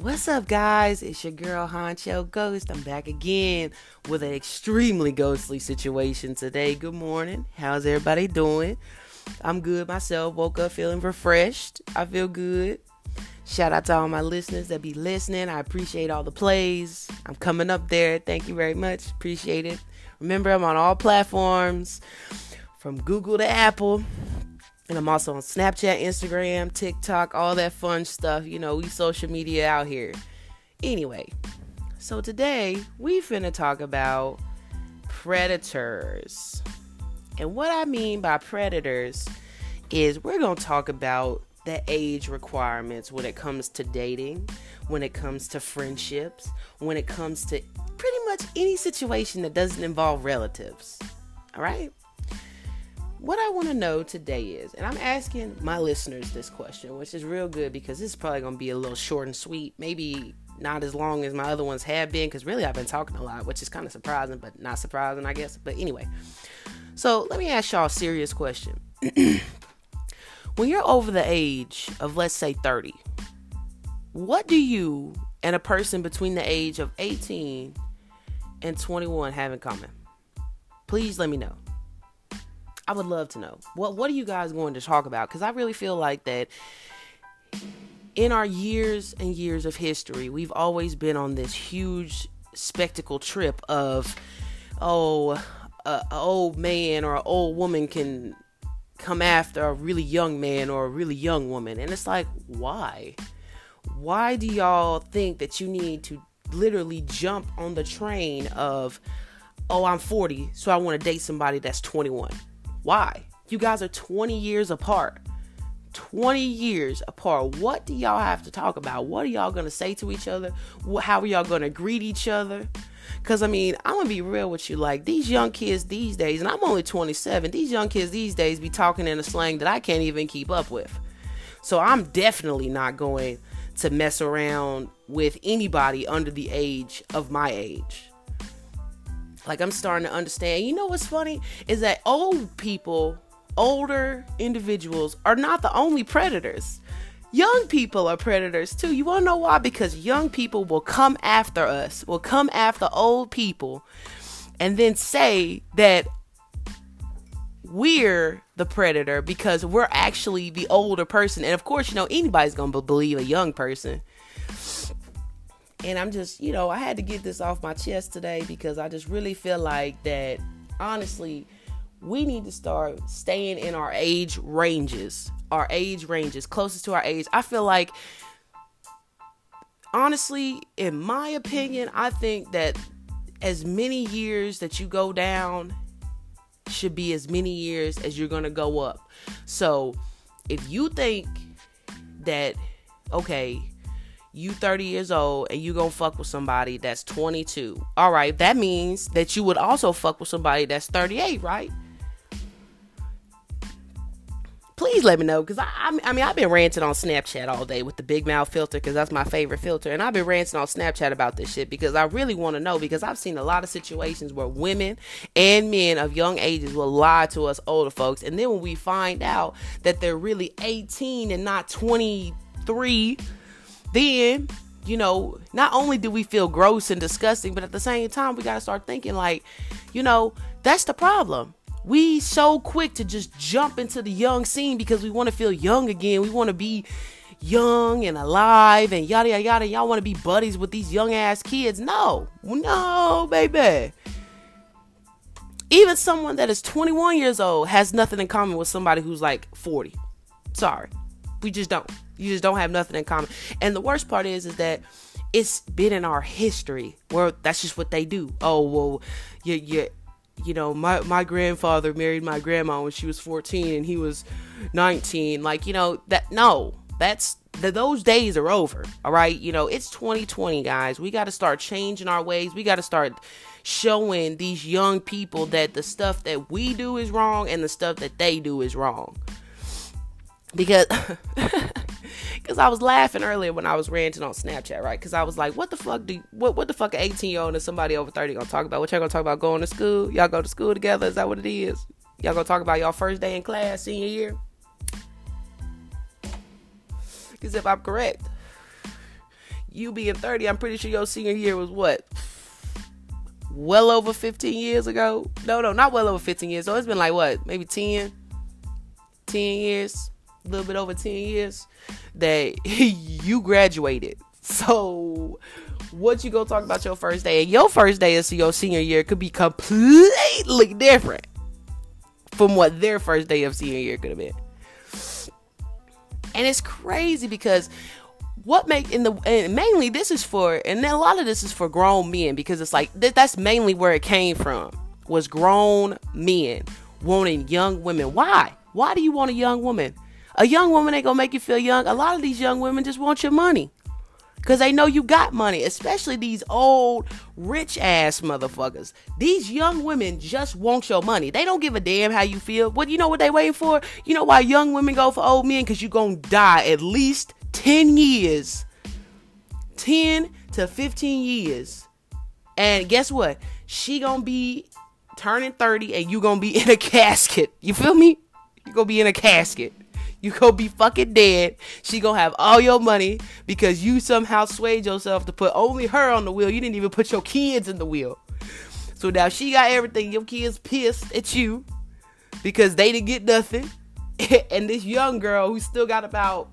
What's up, guys? It's your girl Honcho Ghost. I'm back again with an extremely ghostly situation today. Good morning. How's everybody doing? I'm good myself. Woke up feeling refreshed. I feel good. Shout out to all my listeners that be listening. I appreciate all the plays. I'm coming up there. Thank you very much. Appreciate it. Remember, I'm on all platforms from Google to Apple. And I'm also on Snapchat, Instagram, TikTok, all that fun stuff. You know, we social media out here. Anyway, so today we finna talk about predators. And what I mean by predators is we're gonna talk about the age requirements when it comes to dating, when it comes to friendships, when it comes to pretty much any situation that doesn't involve relatives. All right? What I want to know today is, and I'm asking my listeners this question, which is real good because this is probably going to be a little short and sweet, maybe not as long as my other ones have been, because really I've been talking a lot, which is kind of surprising, but not surprising, I guess. But anyway, so let me ask y'all a serious question. when you're over the age of, let's say, 30, what do you and a person between the age of 18 and 21 have in common? Please let me know. I would love to know. What what are you guys going to talk about? Because I really feel like that in our years and years of history, we've always been on this huge spectacle trip of, oh, a, a old man or an old woman can come after a really young man or a really young woman, and it's like, why? Why do y'all think that you need to literally jump on the train of, oh, I'm 40, so I want to date somebody that's 21? Why? You guys are 20 years apart. 20 years apart. What do y'all have to talk about? What are y'all going to say to each other? How are y'all going to greet each other? Because, I mean, I'm going to be real with you. Like, these young kids these days, and I'm only 27, these young kids these days be talking in a slang that I can't even keep up with. So, I'm definitely not going to mess around with anybody under the age of my age. Like I'm starting to understand. You know what's funny is that old people, older individuals are not the only predators. Young people are predators too. You want to know why? Because young people will come after us, will come after old people, and then say that we're the predator because we're actually the older person. And of course, you know, anybody's going to believe a young person. And I'm just, you know, I had to get this off my chest today because I just really feel like that, honestly, we need to start staying in our age ranges, our age ranges, closest to our age. I feel like, honestly, in my opinion, I think that as many years that you go down should be as many years as you're going to go up. So if you think that, okay, you 30 years old and you gonna fuck with somebody that's 22 all right that means that you would also fuck with somebody that's 38 right? Please let me know because I, I mean i've been ranting on snapchat all day with the big mouth filter because that's my favorite filter and i've been ranting on snapchat about this shit because i really want to know because i've seen a lot of situations where women and men of young ages will lie to us older folks and then when we find out that they're really 18 and not 23 then you know, not only do we feel gross and disgusting, but at the same time, we got to start thinking like, you know, that's the problem. We so quick to just jump into the young scene because we want to feel young again. We want to be young and alive and yada yada yada. Y'all want to be buddies with these young ass kids. No, no, baby. Even someone that is 21 years old has nothing in common with somebody who's like 40. Sorry. We just don't. You just don't have nothing in common. And the worst part is, is that it's been in our history where that's just what they do. Oh well, you you you know my my grandfather married my grandma when she was 14 and he was 19. Like you know that no, that's the, those days are over. All right, you know it's 2020, guys. We got to start changing our ways. We got to start showing these young people that the stuff that we do is wrong and the stuff that they do is wrong because because I was laughing earlier when I was ranting on Snapchat, right? Because I was like, "What the fuck do what what the fuck an eighteen year old and somebody over thirty gonna talk about? What y'all gonna talk about going to school? Y'all go to school together? Is that what it is? Y'all gonna talk about y'all first day in class, senior year? Because if I'm correct, you being 30, I'm pretty sure your senior year was what? Well over 15 years ago? No, no, not well over 15 years. So it's been like what? Maybe 10? 10 years? A little bit over 10 years that you graduated. So what you go talk about your first day? And your first day of your senior year could be completely different from what their first day of senior year could have been. And it's crazy because what make in the and mainly this is for and a lot of this is for grown men because it's like th- that's mainly where it came from was grown men wanting young women. Why? Why do you want a young woman? A young woman ain't gonna make you feel young. A lot of these young women just want your money. Cause they know you got money, especially these old rich ass motherfuckers. These young women just want your money. They don't give a damn how you feel. What you know what they waiting for? You know why young women go for old men? Cause you gonna die at least 10 years. 10 to 15 years. And guess what? She gonna be turning 30 and you gonna be in a casket. You feel me? You gonna be in a casket. You gonna be fucking dead. She gonna have all your money because you somehow swayed yourself to put only her on the wheel. You didn't even put your kids in the wheel. So now she got everything. Your kids pissed at you because they didn't get nothing. and this young girl who still got about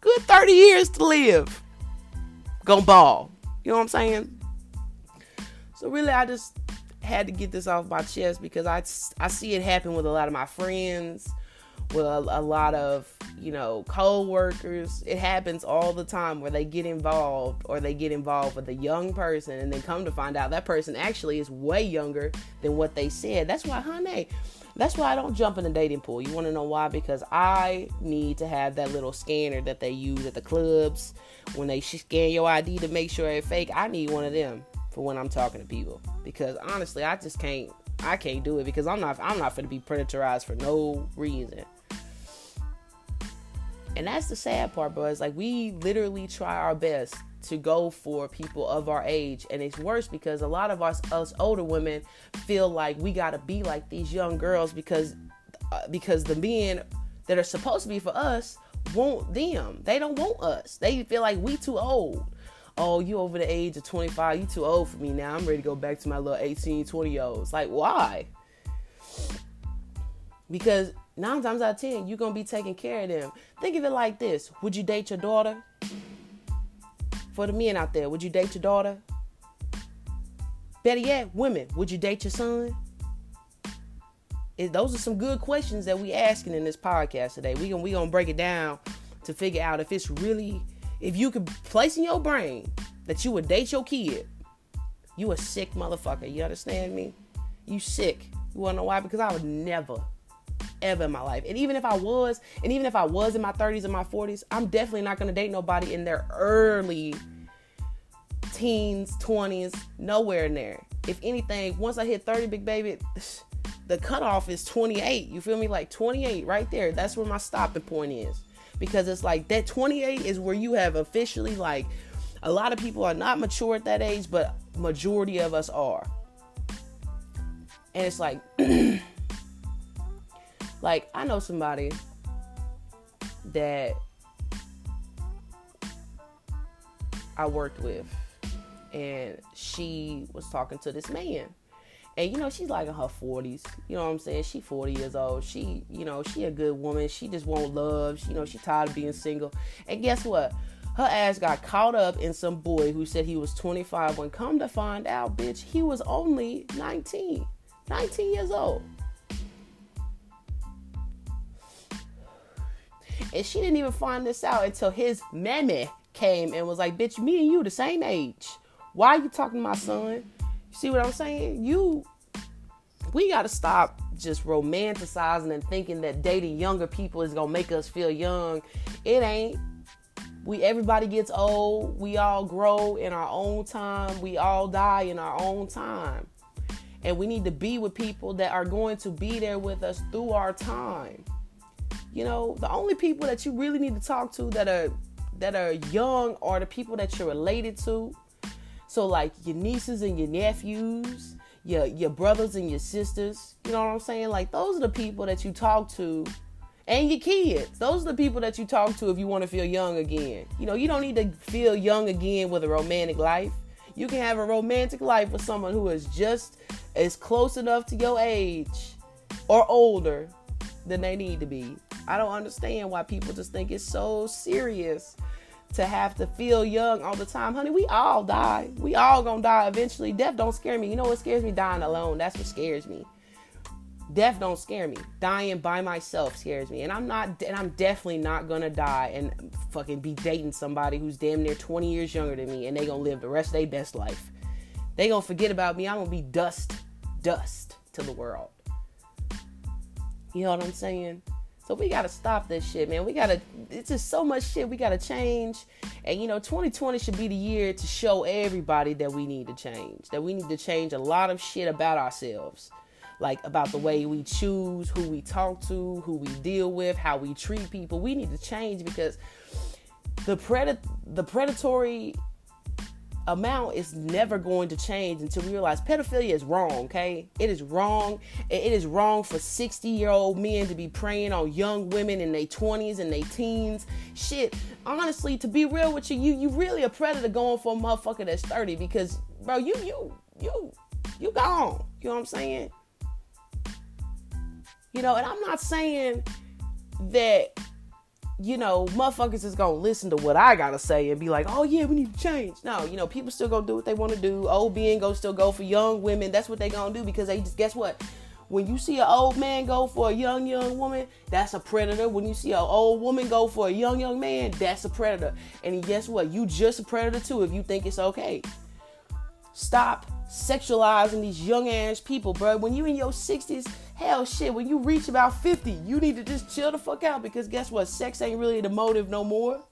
good 30 years to live gonna ball. You know what I'm saying? So really I just had to get this off my chest because I, I see it happen with a lot of my friends with a, a lot of you know co-workers it happens all the time where they get involved or they get involved with a young person and then come to find out that person actually is way younger than what they said that's why honey that's why I don't jump in the dating pool. You want to know why? Because I need to have that little scanner that they use at the clubs when they scan your ID to make sure it's fake. I need one of them for when I'm talking to people because honestly, I just can't. I can't do it because I'm not. I'm not going to be predatorized for no reason. And that's the sad part, bro. It's like we literally try our best to go for people of our age. And it's worse because a lot of us, us older women feel like we got to be like these young girls because uh, because the men that are supposed to be for us want them. They don't want us. They feel like we too old. Oh, you over the age of 25. You too old for me now. I'm ready to go back to my little 18, 20 year olds. Like, why? Because nine times out of ten, you're gonna be taking care of them. Think of it like this: Would you date your daughter? For the men out there, would you date your daughter? Better yet, women, would you date your son? Those are some good questions that we asking in this podcast today. We gonna we gonna break it down to figure out if it's really if you could place in your brain that you would date your kid. You a sick motherfucker. You understand me? You sick. You wanna know why? Because I would never ever in my life. And even if I was, and even if I was in my 30s and my 40s, I'm definitely not gonna date nobody in their early teens, 20s, nowhere in there. If anything, once I hit 30, big baby, the cutoff is 28. You feel me? Like 28 right there. That's where my stopping point is. Because it's like that 28 is where you have officially like a lot of people are not mature at that age, but majority of us are. And it's like Like I know somebody that I worked with and she was talking to this man. And you know, she's like in her 40s. You know what I'm saying? She 40 years old. She, you know, she a good woman. She just want love. She, you know, she tired of being single. And guess what? Her ass got caught up in some boy who said he was 25 when come to find out, bitch, he was only 19. 19 years old. And she didn't even find this out until his mammy came and was like, bitch, me and you the same age. Why are you talking to my son? You see what I'm saying? You we gotta stop just romanticizing and thinking that dating younger people is gonna make us feel young. It ain't. We everybody gets old. We all grow in our own time. We all die in our own time. And we need to be with people that are going to be there with us through our time. You know, the only people that you really need to talk to that are that are young are the people that you're related to. So like your nieces and your nephews, your your brothers and your sisters. You know what I'm saying? Like those are the people that you talk to and your kids. Those are the people that you talk to if you want to feel young again. You know, you don't need to feel young again with a romantic life. You can have a romantic life with someone who is just as close enough to your age or older than they need to be. I don't understand why people just think it's so serious to have to feel young all the time. Honey, we all die. We all gonna die eventually. Death don't scare me. You know what scares me? Dying alone. That's what scares me. Death don't scare me. Dying by myself scares me. And I'm not and I'm definitely not gonna die and fucking be dating somebody who's damn near 20 years younger than me and they gonna live the rest of their best life. They gonna forget about me. I'm gonna be dust, dust to the world. You know what I'm saying? So we gotta stop this shit, man. We gotta. It's just so much shit we gotta change, and you know, 2020 should be the year to show everybody that we need to change. That we need to change a lot of shit about ourselves, like about the way we choose, who we talk to, who we deal with, how we treat people. We need to change because the pred the predatory amount is never going to change until we realize pedophilia is wrong, okay? It is wrong. It is wrong for 60 year old men to be preying on young women in their 20s and their teens. Shit, honestly, to be real with you, you you really a predator going for a motherfucker that's 30 because, bro, you, you, you, you gone. You know what I'm saying? You know, and I'm not saying that you know, motherfuckers is gonna listen to what I gotta say and be like, oh yeah, we need to change. No, you know, people still gonna do what they wanna do. Old being go still go for young women. That's what they gonna do because they just guess what? When you see an old man go for a young, young woman, that's a predator. When you see an old woman go for a young, young man, that's a predator. And guess what? You just a predator too if you think it's okay. Stop sexualizing these young ass people, bro. When you in your 60s, hell shit, when you reach about 50, you need to just chill the fuck out because guess what? Sex ain't really the motive no more.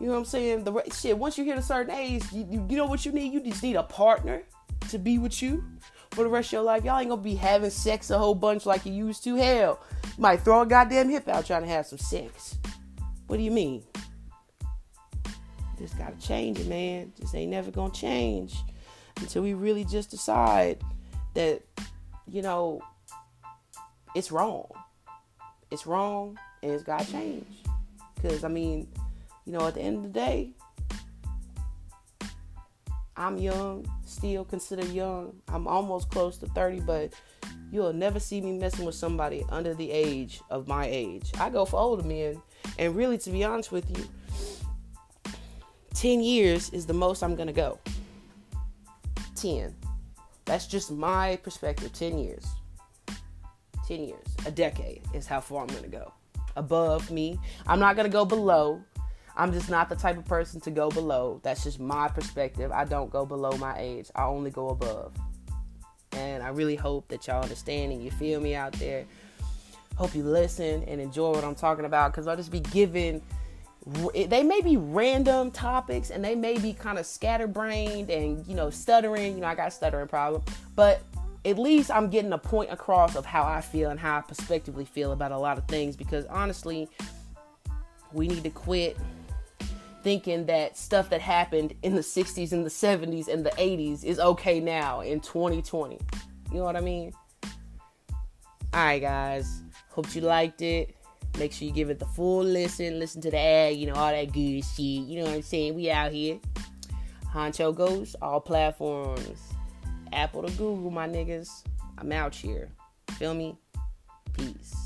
You know what I'm saying? The shit, once you hit a certain age, you, you, know what you need? You just need a partner to be with you for the rest of your life. Y'all ain't gonna be having sex a whole bunch like you used to. Hell, might throw a goddamn hip out trying to have some sex. What do you mean? Just gotta change it, man. Just ain't never gonna change until we really just decide that, you know, it's wrong. It's wrong and it's got to change. Because, I mean, you know, at the end of the day, I'm young, still considered young. I'm almost close to 30, but you'll never see me messing with somebody under the age of my age. I go for older men. And really, to be honest with you, 10 years is the most I'm to go. 10. That's just my perspective. 10 years. 10 years. A decade is how far I'm going to go. Above me. I'm not going to go below. I'm just not the type of person to go below. That's just my perspective. I don't go below my age. I only go above. And I really hope that y'all understand and you feel me out there. Hope you listen and enjoy what I'm talking about because I'll just be giving they may be random topics and they may be kind of scatterbrained and you know stuttering you know i got a stuttering problem but at least i'm getting a point across of how i feel and how i prospectively feel about a lot of things because honestly we need to quit thinking that stuff that happened in the 60s and the 70s and the 80s is okay now in 2020 you know what i mean all right guys hope you liked it Make sure you give it the full listen, listen to the ad, you know, all that good shit. You know what I'm saying? We out here. Honcho Ghost, all platforms. Apple to Google, my niggas. I'm out here. Feel me? Peace.